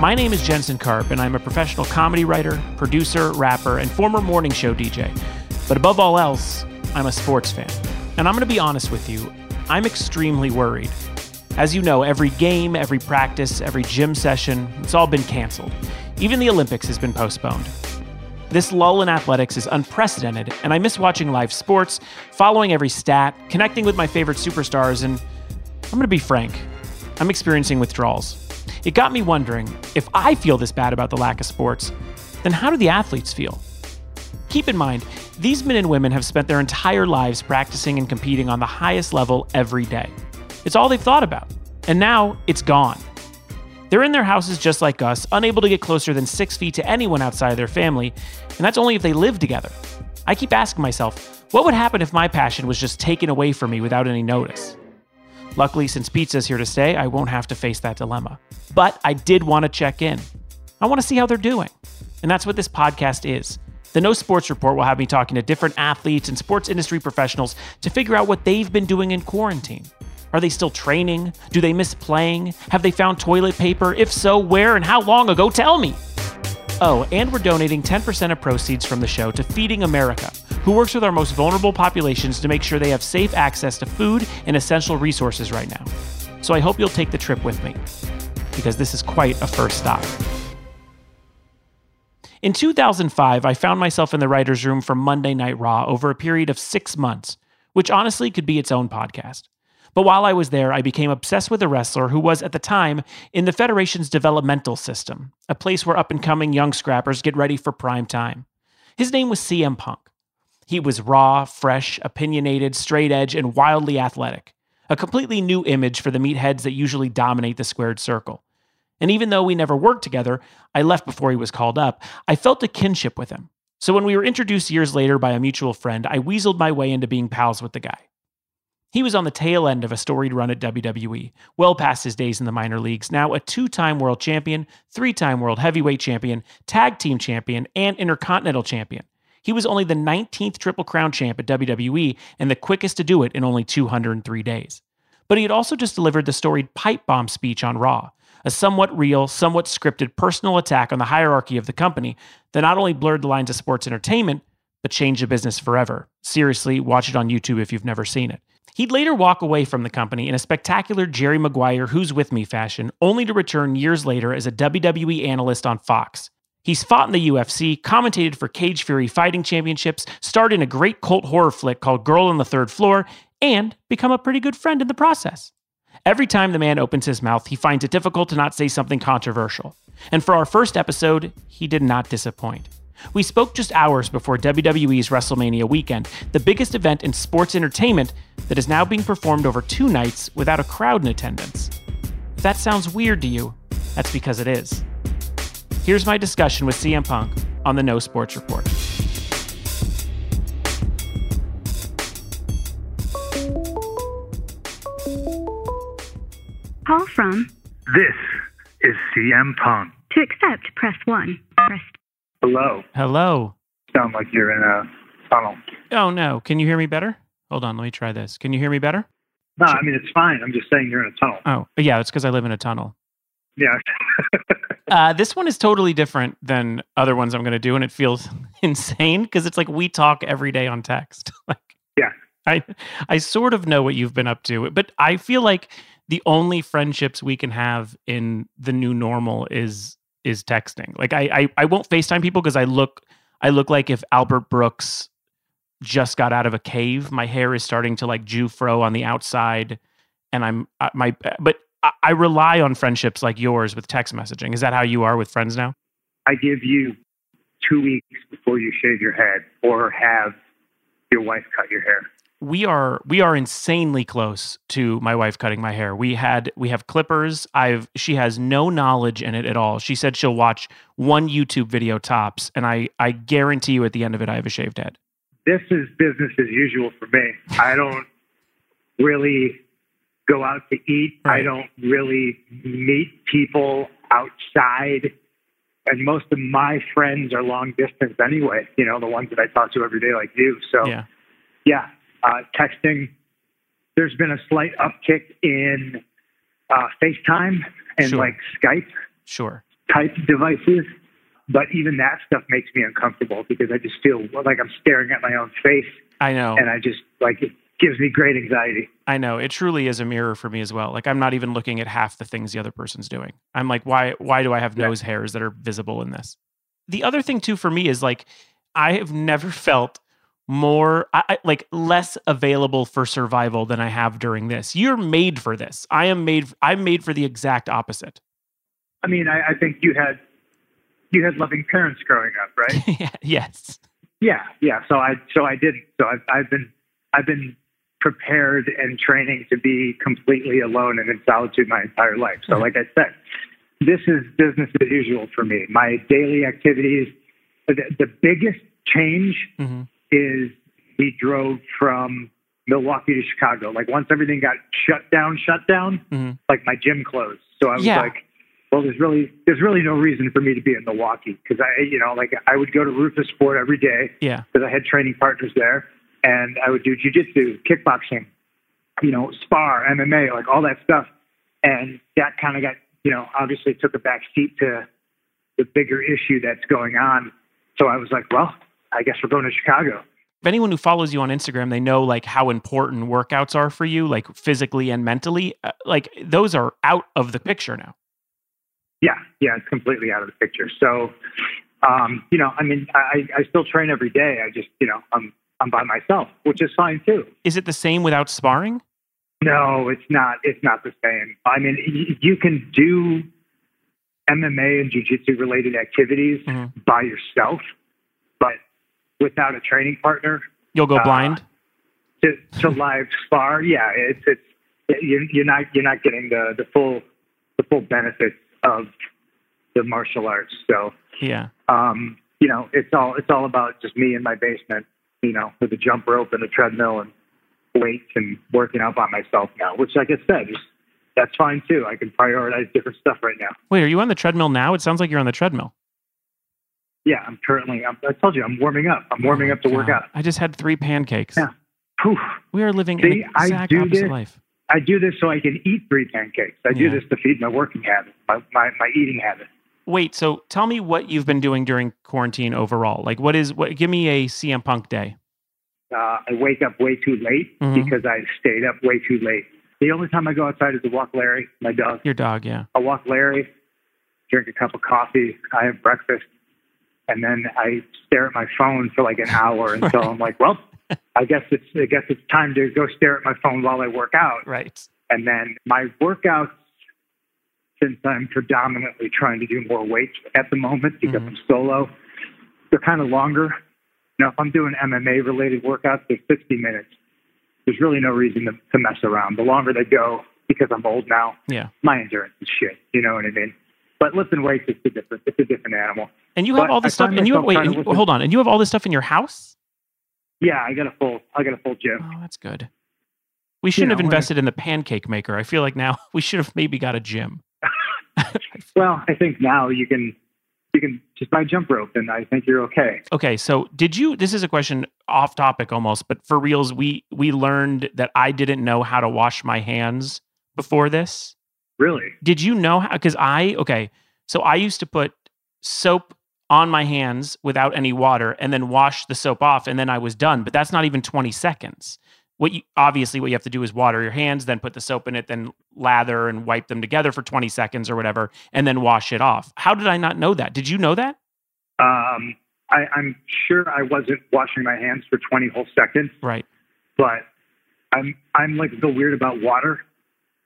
My name is Jensen Karp, and I'm a professional comedy writer, producer, rapper, and former morning show DJ. But above all else, I'm a sports fan. And I'm going to be honest with you, I'm extremely worried. As you know, every game, every practice, every gym session, it's all been canceled. Even the Olympics has been postponed. This lull in athletics is unprecedented, and I miss watching live sports, following every stat, connecting with my favorite superstars, and I'm going to be frank, I'm experiencing withdrawals. It got me wondering if I feel this bad about the lack of sports, then how do the athletes feel? Keep in mind, these men and women have spent their entire lives practicing and competing on the highest level every day. It's all they've thought about. And now it's gone. They're in their houses just like us, unable to get closer than six feet to anyone outside of their family, and that's only if they live together. I keep asking myself, what would happen if my passion was just taken away from me without any notice? Luckily, since pizza's here to stay, I won't have to face that dilemma. But I did want to check in. I want to see how they're doing. And that's what this podcast is. The No Sports Report will have me talking to different athletes and sports industry professionals to figure out what they've been doing in quarantine. Are they still training? Do they miss playing? Have they found toilet paper? If so, where and how long ago? Tell me. Oh, and we're donating 10% of proceeds from the show to Feeding America, who works with our most vulnerable populations to make sure they have safe access to food and essential resources right now. So I hope you'll take the trip with me, because this is quite a first stop. In 2005, I found myself in the writer's room for Monday Night Raw over a period of six months, which honestly could be its own podcast. But while I was there, I became obsessed with a wrestler who was, at the time, in the Federation's developmental system, a place where up and coming young scrappers get ready for prime time. His name was CM Punk. He was raw, fresh, opinionated, straight edge, and wildly athletic, a completely new image for the meatheads that usually dominate the squared circle. And even though we never worked together, I left before he was called up, I felt a kinship with him. So when we were introduced years later by a mutual friend, I weaseled my way into being pals with the guy. He was on the tail end of a storied run at WWE, well past his days in the minor leagues, now a two time world champion, three time world heavyweight champion, tag team champion, and intercontinental champion. He was only the 19th Triple Crown champ at WWE and the quickest to do it in only 203 days. But he had also just delivered the storied pipe bomb speech on Raw, a somewhat real, somewhat scripted personal attack on the hierarchy of the company that not only blurred the lines of sports entertainment, but changed the business forever. Seriously, watch it on YouTube if you've never seen it. He'd later walk away from the company in a spectacular Jerry Maguire Who's With Me fashion, only to return years later as a WWE analyst on Fox. He's fought in the UFC, commentated for Cage Fury Fighting Championships, starred in a great cult horror flick called Girl on the Third Floor, and become a pretty good friend in the process. Every time the man opens his mouth, he finds it difficult to not say something controversial. And for our first episode, he did not disappoint. We spoke just hours before WWE's WrestleMania weekend, the biggest event in sports entertainment that is now being performed over two nights without a crowd in attendance. If that sounds weird to you, that's because it is. Here's my discussion with CM Punk on the No Sports Report. Call from. This is CM Punk. To accept, press 1. Press Hello. Hello. Sound like you're in a tunnel. Oh no, can you hear me better? Hold on, let me try this. Can you hear me better? No, I mean, it's fine. I'm just saying you're in a tunnel. Oh, yeah, it's because I live in a tunnel. Yeah. Uh, this one is totally different than other ones I'm going to do, and it feels insane because it's like we talk every day on text. like, Yeah. I I sort of know what you've been up to, but I feel like the only friendships we can have in the new normal is is texting. Like I I, I won't FaceTime people because I look I look like if Albert Brooks just got out of a cave. My hair is starting to like Jew fro on the outside, and I'm uh, my but I, I rely on friendships like yours with text messaging. Is that how you are with friends now? I give you two weeks before you shave your head or have your wife cut your hair. we are we are insanely close to my wife cutting my hair. We had we have clippers. I've she has no knowledge in it at all. She said she'll watch one YouTube video tops, and I I guarantee you at the end of it I have a shaved head. This is business as usual for me. I don't really go out to eat. I don't really meet people outside. And most of my friends are long distance anyway, you know, the ones that I talk to every day, like you. So, Yeah. yeah, uh, texting. There's been a slight uptick in uh, FaceTime and Sure. like Skype. Sure. type devices. But even that stuff makes me uncomfortable because I just feel like I'm staring at my own face, I know. and I just like it gives me great anxiety. I know. It truly is a mirror for me as well. Like I'm not even looking at half the things the other person's doing. I'm like, why why do I have Yeah. nose hairs that are visible in this? The other thing too for me is like I have never felt more I, I- like less available for survival than I have during this. You're made for this. I am made I'm made for the exact opposite. I mean, I, I think you had you had loving parents growing up, right? yes. Yeah, yeah. So I so I didn't. So I've I've been I've been prepared and training to be completely alone and in solitude my entire life. So Mhm. like I said, this is business as usual for me. My daily activities. The, the biggest change hmm is we drove from Milwaukee to Chicago. Like once everything got shut down, shut down, Mhm. like my gym closed. So I was Yeah. like, well, there's really there's really no reason for me to be in Milwaukee because I, you know, like I would go to Roufusport every day Yeah. because I had training partners there, and I would do jujitsu, kickboxing, you know, spar, MMA, like all that stuff, and that kind of got, you know, obviously took a back seat to the bigger issue that's going on. So I was like, well, I guess we're going to Chicago. if anyone who follows you on Instagram, they know like how important workouts are for you, like physically and mentally. Uh, like those are out of the picture now. Yeah, yeah, it's completely out of the picture. So, um, you know, I mean, I, I still train every day. I just, you know, I'm I'm by myself, which is fine too. Is it the same without sparring? No, it's not. It's not the same. I mean, y- you can do MMA and jiu-jitsu related activities Mhm. by yourself, but without a training partner You'll go Uh, blind. to, to live spar, yeah, it's it's you're, you're not you're not getting the the full the full benefits of the martial arts. So, Yeah. um, you know, it's all it's all about just me in my basement, you know, with a jump rope and a treadmill and weights and working out by myself now. Which, like I said, is that's fine too. I can prioritize different stuff right now. Wait, are you on the treadmill now? It sounds like you're on the treadmill. Yeah, I'm currently. I'm, I told you, I'm warming up. I'm warming Oh up to my work out. I just had three pancakes. Yeah. Whew. We are living See, an I exact do opposite this. life. I do this so I can eat three pancakes. I Yeah. do this to feed my working habit, my, my, my eating habit. Wait, so tell me what you've been doing during quarantine overall. Like, what is what? Give me a CM Punk day. Uh, I wake up way too late Mhm. because I stayed up way too late. The only time I go outside is to walk Larry, my dog. Your dog, yeah. I walk Larry, drink a cup of coffee, I have breakfast, and then I stare at my phone for like an hour until I'm like, well, I guess it's I guess it's time to go stare at my phone while I work out. Right. And then my workouts, since I'm predominantly trying to do more weights at the moment because Mhm. I'm solo, they're kind of longer. Now, if I'm doing MMA related workouts, they're 60 minutes. There's really no reason to, to mess around. The longer they go, because I'm old now, Yeah. my endurance is shit. You know what I mean? But lifting weights is a different. It's a different animal. And you have But all this stuff. And you have wait. And you, hold on. And you have all this stuff in your house. Yeah, I got a full. I got a full gym. Oh, that's good. We shouldn't know, have invested in the pancake maker. I feel like now we should have maybe got a gym. Well, I think now you can you can just buy jump rope, and I think you're okay. Okay, so did you? This is a question off topic almost, but for reals, we we learned that I didn't know how to wash my hands before this. Really? Did you know how? Because I okay, so I used to put soap on my hands without any water and then wash the soap off, and then I was done. But that's not even twenty seconds. What you obviously what you have to do is water your hands, then put the soap in it, then lather and wipe them together for twenty seconds or whatever, and then wash it off. How did I not know that? Did you know that? Um, I, I'm sure I wasn't washing my hands for 20 whole seconds, Right. but I'm I'm like so weird about water.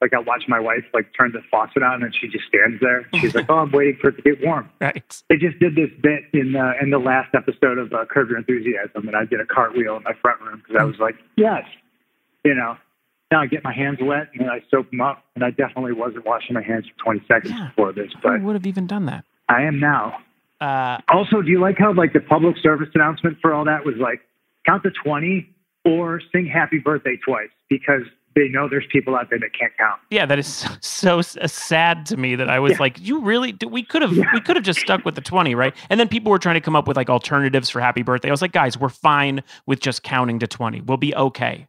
Like I watch my wife like turn the faucet on, and she just stands there. She's like, "Oh, I'm waiting for it to get warm." Right. They just did this bit in the in the last episode of uh, Curb Your Enthusiasm, and I did a cartwheel in my front room because I was like, "Yes," you know. Now I get my hands wet and I soap them up, and I definitely wasn't washing my hands for 20 seconds Yeah. before this, but would have even done that? I am now. Uh, Also, do you like how like the public service announcement for all that was like count to 20 or sing happy birthday twice because they know there's people out there that can't count. yeah, that is so, so uh, sad to me that I was Yeah. like, you really? do- We could have, Yeah. we could have just stuck with the twenty, right? And then people were trying to come up with like alternatives for happy birthday. I was like, guys, we're fine with just counting to twenty. We'll be okay.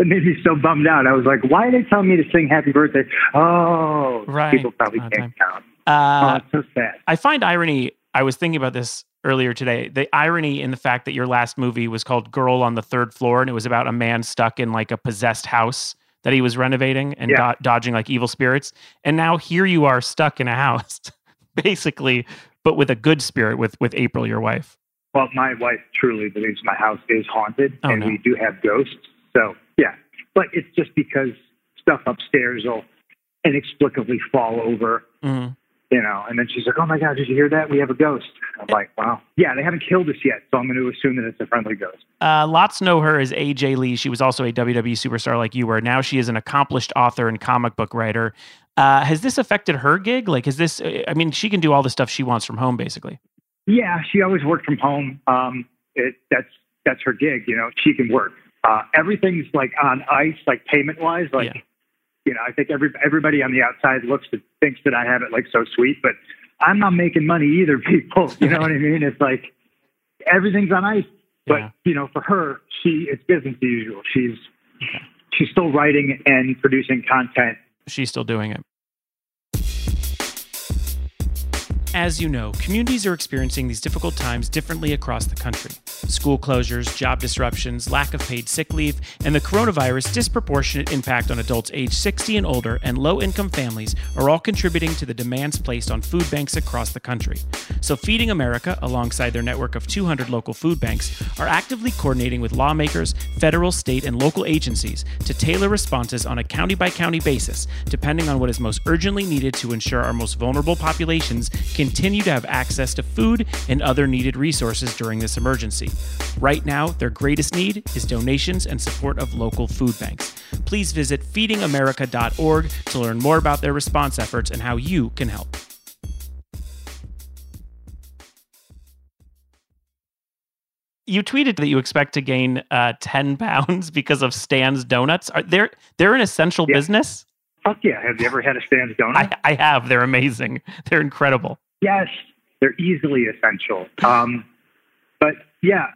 It made me so bummed out. I was like, why are they telling me to sing happy birthday? Oh, Right. people probably can't count. oh, Uh, it's so sad. I find irony. I was thinking about this earlier today. The irony in the fact that your last movie was called Girl on the Third Floor, and it was about a man stuck in like a possessed house that he was renovating and Yeah. do- dodging like evil spirits. And now here you are stuck in a house, basically, but with a good spirit with with April, your wife. Well, my wife truly believes my house is haunted, Oh, and no. we do have ghosts. So yeah, but it's just because stuff upstairs will inexplicably fall over, Mhm. you know. And then she's like, "Oh my God, did you hear that? We have a ghost." I'm like, "Wow, yeah, they haven't killed us yet, so I'm going to assume that it's a friendly ghost." Uh, lots know her as AJ Lee. She was also a WWE superstar like you were. Now she is an accomplished author and comic book writer. Uh, has this affected her gig? Like, is this? I mean, she can do all the stuff she wants from home, basically. Yeah, she always worked from home. Um, it, that's that's her gig. You know, she can work. Uh, everything's like on ice, like payment wise. Like, Yeah. you know, I think every everybody on the outside looks to thinks that I have it like so sweet, but I'm not making money either. People, you know what I mean? It's like everything's on ice. But Yeah. you know, for her, she it's business as usual. She's she's still writing and producing content. She's still doing it. As you know, communities are experiencing these difficult times differently across the country. School closures, job disruptions, lack of paid sick leave, and the coronavirus' disproportionate impact on adults age 60 and older and low income families are all contributing to the demands placed on food banks across the country. So, Feeding America, alongside their network of 200 local food banks, are actively coordinating with lawmakers, federal, state, and local agencies to tailor responses on a county by county basis, depending on what is most urgently needed to ensure our most vulnerable populations continue to have access to food and other needed resources during this emergency. Right now, their greatest need is donations and support of local food banks. Please visit feedingamerica.org to learn more about their response efforts and how you can help. You tweeted that you expect to gain uh, 10 pounds because of Stan's Donuts. Are they're, they're an essential Yeah. business? Fuck yeah! Have you ever had a Stan's donut? I, I have. They're amazing. They're incredible. Yes, they're easily essential. Um, but yeah,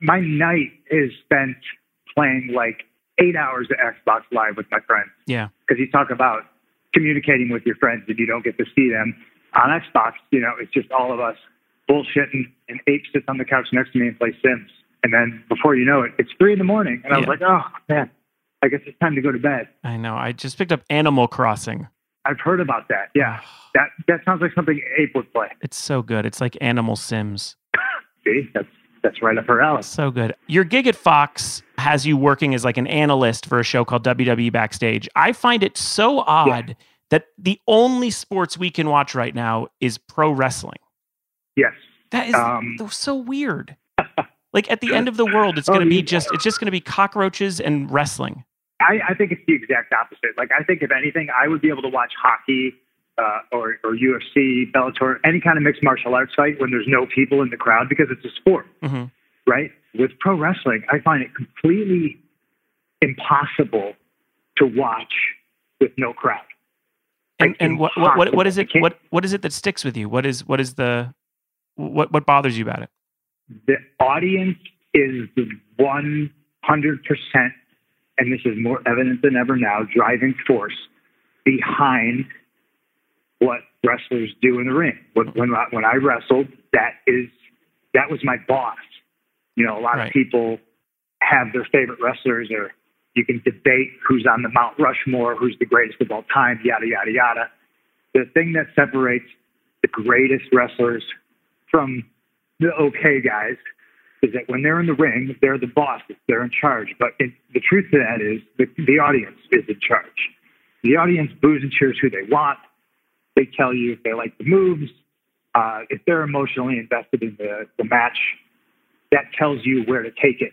my night is spent playing like eight hours of Xbox Live with my friends Yeah. because you talk about communicating with your friends and you don't get to see them on Xbox. You know, it's just all of us bullshitting, and Ape sits on the couch next to me and plays Sims. And then before you know it, it's three in the morning, and I was Yeah. like, oh man, I guess it's time to go to bed. I know. I just picked up Animal Crossing. I've heard about that. Yeah, that that sounds like something Ape would play. It's so good. It's like Animal Sims. See, that's that's right up her alley. So good. Your gig at Fox has you working as like an analyst for a show called WWE Backstage. I find it so odd that the only sports we can watch right now is pro wrestling. Yes. That is Um, so weird. like at the end of the world, it's Oh, going to be you- just it's just going to be cockroaches and wrestling. I, I think it's the exact opposite. Like, I think if anything, I would be able to watch hockey uh, or, or UFC, Bellator, any kind of mixed martial arts fight when there's no people in the crowd because it's a sport, hmm right? With pro wrestling, I find it completely impossible to watch with no crowd. And Like, and what, what what what is it? What what is it that sticks with you? What is what is the what what bothers you about it? the audience is the 100%, and this is more evident than ever now, driving force behind what wrestlers do in the ring. When, when, I, when I wrestled, that is that was my boss. You know, a lot Right. of people have their favorite wrestlers, or you can debate who's on the Mount Rushmore, who's the greatest of all time, yada yada yada. The thing that separates the greatest wrestlers from the okay guys is that when they're in the ring, they're the boss, they're in charge. But it, the truth of that is the, the audience is in charge. The audience boos and cheers who they want. They tell you if they like the moves. Uh, if they're emotionally invested in the, the match, that tells you where to take it.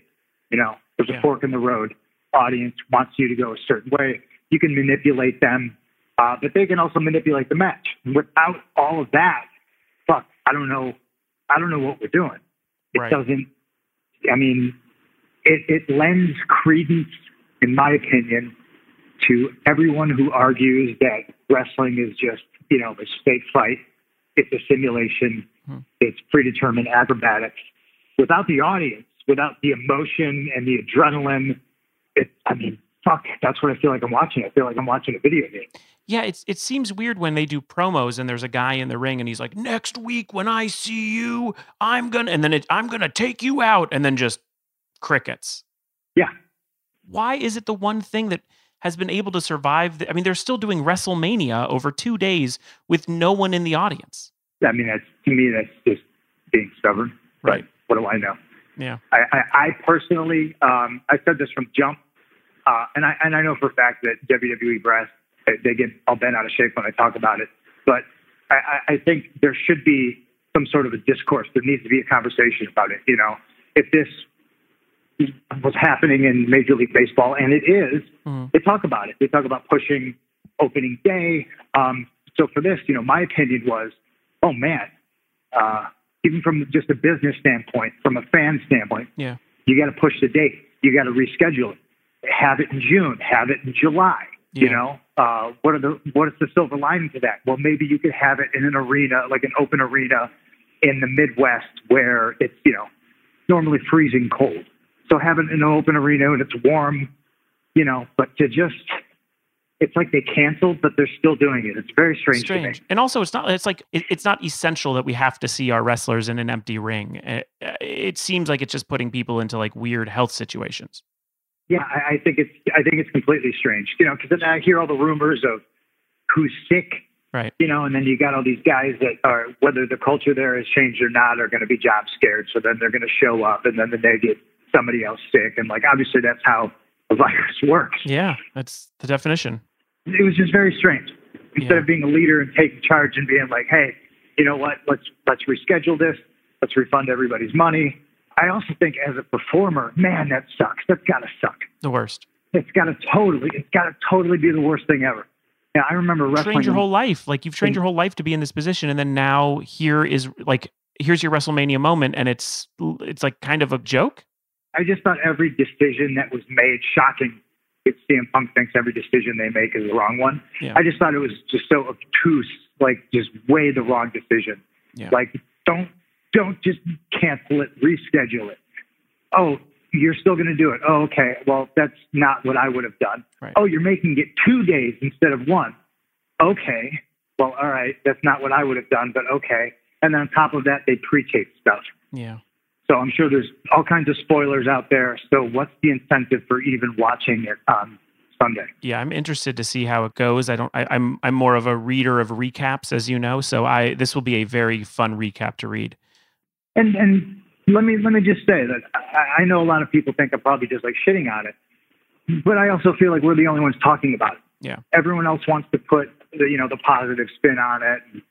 You know, there's Yeah. a fork in the road. Audience wants you to go a certain way. You can manipulate them, uh, but they can also manipulate the match. Without all of that, fuck, I don't know. I don't know what we're doing. It Right. doesn't. I mean, it, it lends credence, in my opinion, to everyone who argues that wrestling is just you know a state fight. It's a simulation. Hmm. It's predetermined acrobatics. Without the audience, without the emotion and the adrenaline, it, I mean, fuck, that's what I feel like I'm watching. I feel like I'm watching a video game. Yeah, it's it seems weird when they do promos and there's a guy in the ring and he's like, "Next week when I see you, I'm gonna," and then it, I'm gonna take you out, and then just crickets. Yeah. Why is it the one thing that has been able to survive? The, I mean, they're still doing WrestleMania over two days with no one in the audience. I mean, that's to me, that's just being stubborn. Right. What do I know? Yeah. I, I, I personally, um, I said this from jump, uh, and I and I know for a fact that WWE brass they- they get all bent out of shape when I talk about it. But I I think there should be some sort of a discourse. There needs to be a conversation about it. You know, if this was happening in Major League Baseball, and it is, Mhm. they talk about it. They talk about pushing opening day. Um, so for this, you know, my opinion was, oh man, uh, even from just a business standpoint, from a fan standpoint, Yeah. you got to push the date. You got to reschedule it. Have it in June. Have it in July. You know, uh, what are the what is the silver lining to that? Well, maybe you could have it in an arena, like an open arena in the Midwest, where it's you know normally freezing cold. So have it in an open arena and it's warm, you know. But to just it's like they canceled, but they're still doing it. It's very strange, to me. Strange. And also, it's not. It's like it, it's not essential that we have to see our wrestlers in an empty ring. It, it seems like it's just putting people into like weird health situations. Yeah, I, I think it's I think it's completely strange, you know, because then I hear all the rumors of who's sick, Right. you know, and then you got all these guys that are whether the culture there has changed or not are going to be job scared, so then they're going to show up, and then they get somebody else sick, and like obviously that's how a virus works. Yeah, that's the definition. It was just very strange. Instead Yeah. of being a leader and taking charge and being like, hey, you know what, let's let's reschedule this, let's refund everybody's money. I also think as a performer, man, that sucks. That's got to suck. The worst. It's got to totally, it's got to totally be the worst thing ever. Yeah, I remember wrestling. Trained your whole life. Like you've trained your whole life to be in this position, and then now here is like here's your WrestleMania moment, and it's it's like kind of a joke. I just thought every decision that was made shocking. If CM Punk thinks every decision they make is the wrong one. Yeah. I just thought it was just so obtuse, like just way the wrong decision. Yeah. Like don't don't just cancel it, reschedule it. Oh, you're still going to do it. Oh, okay. Well, that's not what I would have done. Right. Oh, you're making it two days instead of one. Okay. Well, all right. That's not what I would have done, but okay. And then on top of that, they pre-tape stuff. Yeah. So I'm sure there's all kinds of spoilers out there. So what's the incentive for even watching it on Sunday? Yeah, I'm interested to see how it goes. I don't. I, I'm I'm more of a reader of recaps, as you know. So I this will be a very fun recap to read. And and let me let me just say that I, I know a lot of people think I'm probably just like shitting on it, but I also feel like we're the only ones talking about it. Yeah. Everyone else wants to put the you know the positive spin on it. And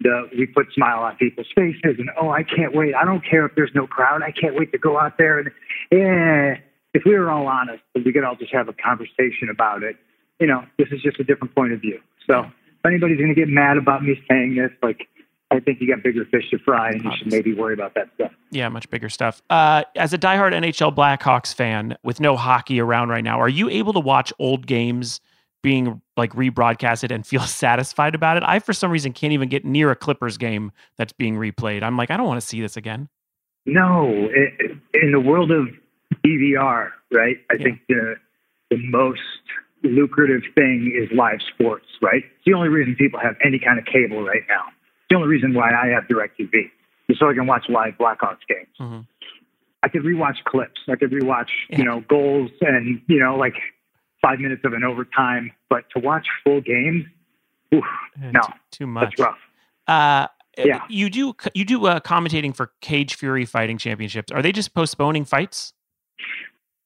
the we put smile on people's faces and oh I can't wait. I don't care if there's no crowd. I can't wait to go out there and yeah. If we were all honest, we could all just have a conversation about it. You know, this is just a different point of view. So if anybody's going to get mad about me saying this, like I think you got bigger fish to fry, and you should maybe worry about that stuff. Yeah, much bigger stuff. Uh, as a diehard NHL Blackhawks fan with no hockey around right now, are you able to watch old games being like rebroadcasted and feel satisfied about it? I, for some reason, can't even get near a Clippers game that's being replayed. I'm like, I don't want to see this again. No, i in the world of DVR, right? I Yeah. think the the most lucrative thing is live sports, right? It's the only reason people have any kind of cable right now. It's the only reason why I have DirecTV, just so I can watch live Blackhawks games. Mhm. I could rewatch clips. I could rewatch, Yeah. you know, goals and you know, like five minutes of an overtime. But to watch full games, oof, Eh, No, too, much. that's rough. Uh, Yeah. You do you do uh, commentating for Cage Fury Fighting Championships. Are they just postponing fights?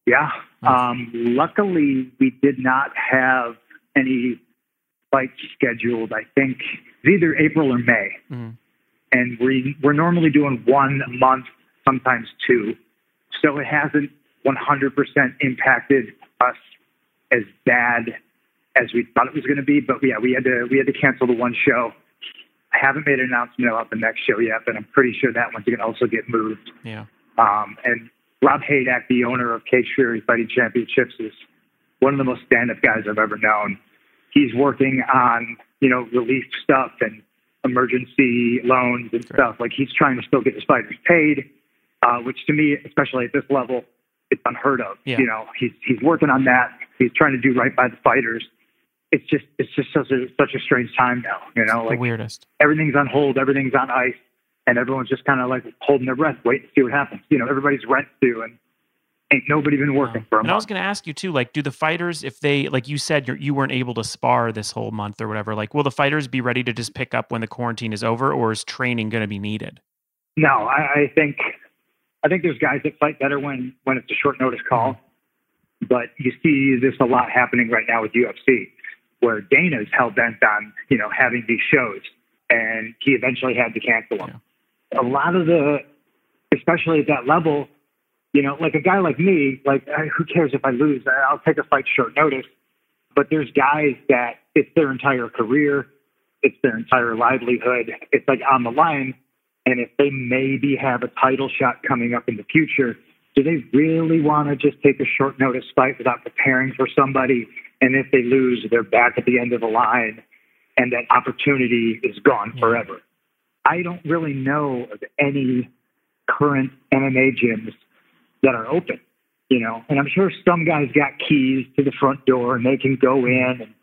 Yeah. Um, luckily, we did not have any fights scheduled. I think it's either April or May, Mhm. and we we're normally doing one a month, sometimes two. So it hasn't 100% impacted us as bad as we thought it was going to be. But yeah, we had to we had to cancel the one show. I haven't made an announcement about the next show yet, but I'm pretty sure that one's going to also get moved. Yeah. Um, and Rob Haydak, the owner of Cage Fury Fighting Championships, is one of the most stand-up guys I've ever known. He's working on, you know, relief stuff and emergency loans and Great. stuff. Like he's trying to still get his fighters paid, uh, which to me, especially at this level, it's unheard of. Yeah. You know, he's he's working on that. He's trying to do right by the fighters. It's just it's just such a such a strange time now. You know, the like weirdest. everything's on hold, everything's on ice, and everyone's just kind of like holding their breath, waiting to see what happens. You know, everybody's rent due, and ain't nobody been working for a And I was going to ask you too, like, do the fighters, if they, like you said, you're, you weren't able to spar this whole month or whatever, like, will the fighters be ready to just pick up when the quarantine is over, or is training going to be needed? No, I, I think I think there's guys that fight better when when it's a short notice call. Mm-hmm. But you see this a lot happening right now with UFC, where Dana's hell bent on you know having these shows, and he eventually had to cancel them. A lot of the, especially at that level, you know, like a guy like me, like I- who cares if I lose? I'll take a fight short notice. But there's guys that it's their entire career, it's their entire livelihood, it's like on the line. And if they maybe have a title shot coming up in the future, do they really want to just take a short notice fight without preparing for somebody? And if they lose, they're back at the end of the line and that opportunity is gone Yeah. forever. I don't really know of any current MMA gyms that are open, you know, and I'm sure some guys got keys to the front door and they can go in and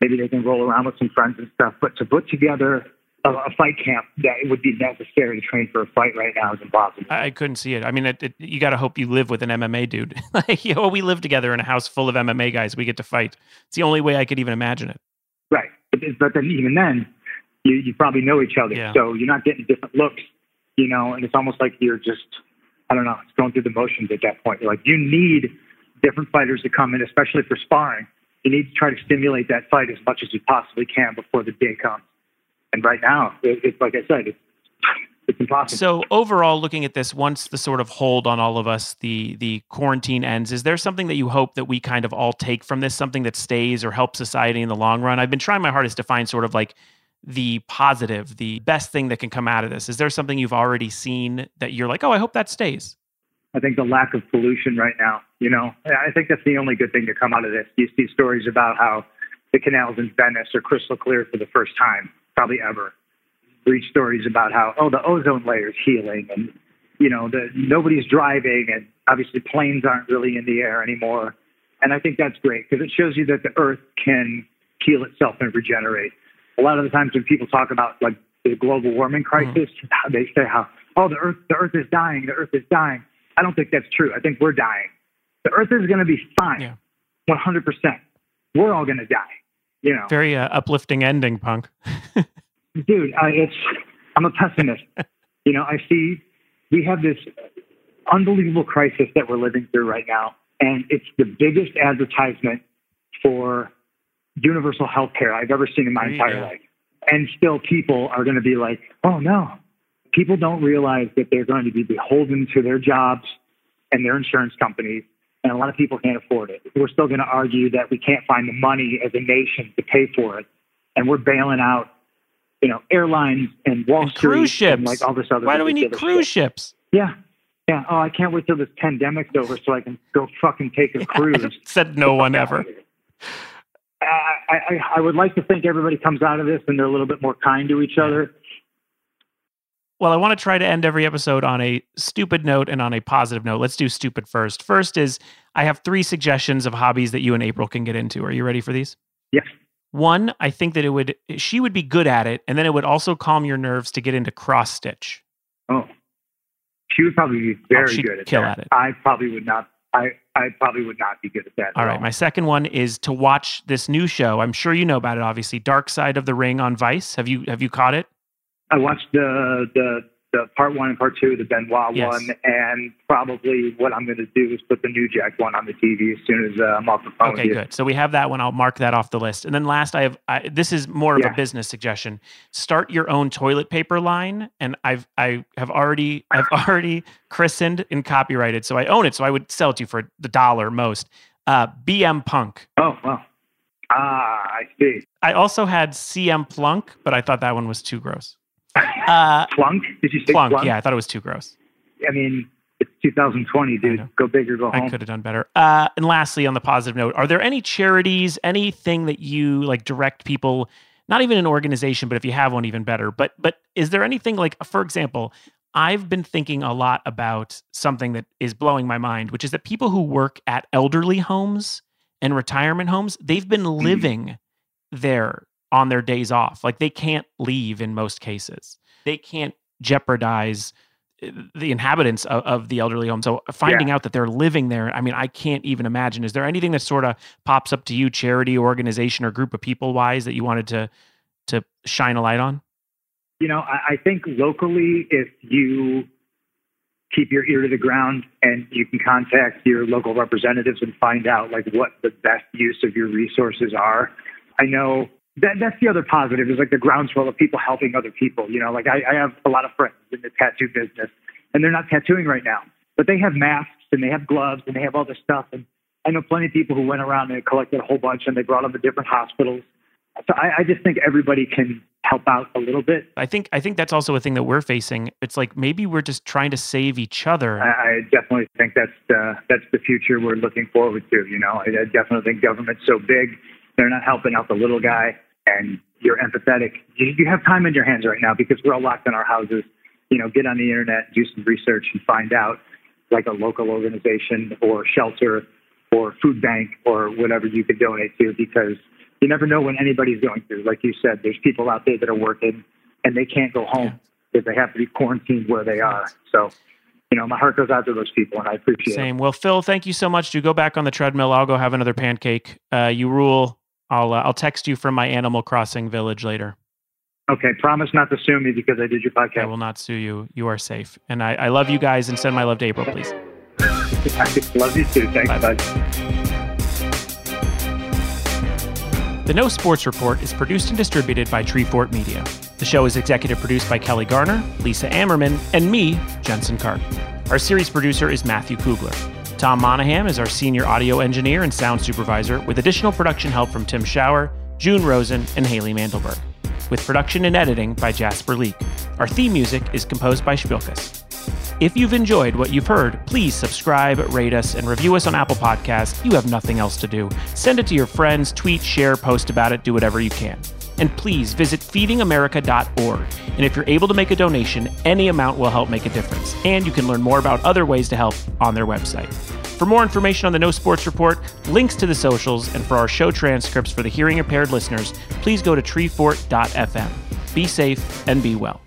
maybe they can roll around with some friends and stuff. But to put together a, a fight camp that it would be necessary to train for a fight right now is impossible. I, I couldn't see it. I mean, it, it, you got to hope you live with an MMA dude. like, you know, we live together in a house full of MMA guys. We get to fight. It's the only way I could even imagine it. Right. But, but then even then, you, you probably know each other. Yeah. So you're not getting different looks, you know, and it's almost like you're just, I don't know, it's going through the motions at that point. You're like, you need different fighters to come in, especially for sparring. You need to try to stimulate that fight as much as you possibly can before the day comes. And right now, it, it's like I said, it's, it's impossible. So overall, looking at this, once the sort of hold on all of us, the the quarantine ends, is there something that you hope that we kind of all take from this, something that stays or helps society in the long run? I've been trying my hardest to find sort of like the positive, the best thing that can come out of this. Is there something you've already seen that you're like, oh, I hope that stays? I think the lack of pollution right now, you know, I think that's the only good thing to come out of this. You see stories about how the canals in Venice are crystal clear for the first time, probably ever. Read stories about how, oh, the ozone layer is healing and, you know, the, nobody's driving and obviously planes aren't really in the air anymore. And I think that's great because it shows you that the earth can heal itself and regenerate. A lot of the times when people talk about like the global warming mm-hmm. crisis, how they say how, oh, the earth, the earth is dying, the earth is dying. I don't think that's true. I think we're dying. The earth is going to be fine, Yeah. 100%. We're all going to die. You know, Very uh, uplifting ending, punk. dude, I, it's, I'm a pessimist. you know, I see we have this unbelievable crisis that we're living through right now, and it's the biggest advertisement for universal health care I've ever seen in my entire Yeah. life. And still, people are going to be like, oh no. People don't realize that they're going to be beholden to their jobs and their insurance companies, and a lot of people can't afford it. We're still going to argue that we can't find the money as a nation to pay for it, and we're bailing out, you know, airlines and Wall And Street cruise ships. and like all this other. Why do we need cruise shit. ships? Yeah, yeah. Oh, I can't wait till this pandemic's over so I can go fucking take a cruise. Said no one ever. I, I, I would like to think everybody comes out of this and they're a little bit more kind to each other. Well, I want to try to end every episode on a stupid note and on a positive note. Let's do stupid first. First is I have three suggestions of hobbies that you and April can get into. Are you ready for these? Yes. One, I think that it would she would be good at it, and then it would also calm your nerves to get into cross stitch. Oh, she would probably be oh, very she'd good at kill that. at it. I probably would not. I, I probably would not be good at that. at All right, my second one is to watch this new show. I'm sure you know about it, obviously. Dark Side of the Ring on Vice. Have you have you caught it? I watched the the the part one and part two, the Benoit Yes. one, and probably what I'm going to do is put the New Jack one on the TV as soon as uh, I'm off the phone. Okay, good. So we have that one. I'll mark that off the list. And then last, I have I, this is more of Yeah. a business suggestion. Start your own toilet paper line, and I've I have already I've already christened and copyrighted, so I own it. So I would sell it to you for the dollar most. Uh, BM Punk. Oh well. Ah, I see. I also had CM Plunk, but I thought that one was too gross. Uh, Plunk? Did you say Plunk, Plunk? yeah, I thought it was too gross. I mean, it's 2020, dude. Go big or go home. I could have done better. Uh, and lastly, on the positive note, are there any charities, anything that you like direct people? Not even an organization, but if you have one, even better. But but is there anything like, for example, I've been thinking a lot about something that is blowing my mind, which is that people who work at elderly homes and retirement homes, they've been Mm-hmm. living there on their days off. Like they can't leave in most cases. They can't jeopardize uh, the inhabitants of, of the elderly home. So finding out that they're living there, I mean, I can't even imagine. Is there anything that sort of pops up to you, charity, organization, or group of people wise that you wanted to to shine a light on? you know, I, I think locally, if you keep your ear to the ground and you can contact your local representatives and find out like what the best use of your resources are. I know that that's the other positive is like the groundswell of people helping other people. You know, like I, I have a lot of friends in the tattoo business and they're not tattooing right now, but they have masks and they have gloves and they have all this stuff. And I know plenty of people who went around and collected a whole bunch and they brought them to different hospitals. So I, I just think everybody can help out a little bit. I think I think that's also a thing that we're facing. It's like maybe we're just trying to save each other. I, I definitely think that's the that's the future we're looking forward to. You know, I, I definitely think government's so big, they're not helping out the little guy, and you're empathetic. You, you have time in your hands right now because we're all locked in our houses. You know, get on the internet, do some research, and find out like a local organization or shelter or food bank or whatever you could donate to because you never know when anybody's going through. Like you said, there's people out there that are working and they can't go home because they have to be quarantined where they are. So, you know, my heart goes out to those people and I appreciate it. Same. Well, Phil, thank you so much. Do go back on the treadmill. I'll go have another pancake. Uh, you rule. I'll uh, I'll text you from my Animal Crossing village later. Okay, promise not to sue me because I did your podcast. I will not sue you. You are safe. And I, I love you guys and send my love to April, please. I love you too. Thanks, Bye. bud. The No Sports Report is produced and distributed by Treefort Media. The show is executive produced by Kelly Garner, Lisa Ammerman, and me, Jensen Karp. Our series producer is Matthew Kugler. Tom Monahan is our senior audio engineer and sound supervisor, with additional production help from Tim Schauer, June Rosen, and Haley Mandelberg. With production and editing by Jasper Leek. Our theme music is composed by Spilkus. If you've enjoyed what you've heard, please subscribe, rate us, and review us on Apple Podcasts. You have nothing else to do. Send it to your friends, tweet, share, post about it, do whatever you can. And please visit feedingamerica.org. And if you're able to make a donation, any amount will help make a difference. And you can learn more about other ways to help on their website. For more information on the No Sports Report, links to the socials, and for our show transcripts for the hearing impaired listeners, please go to treefort.fm. Be safe and be well.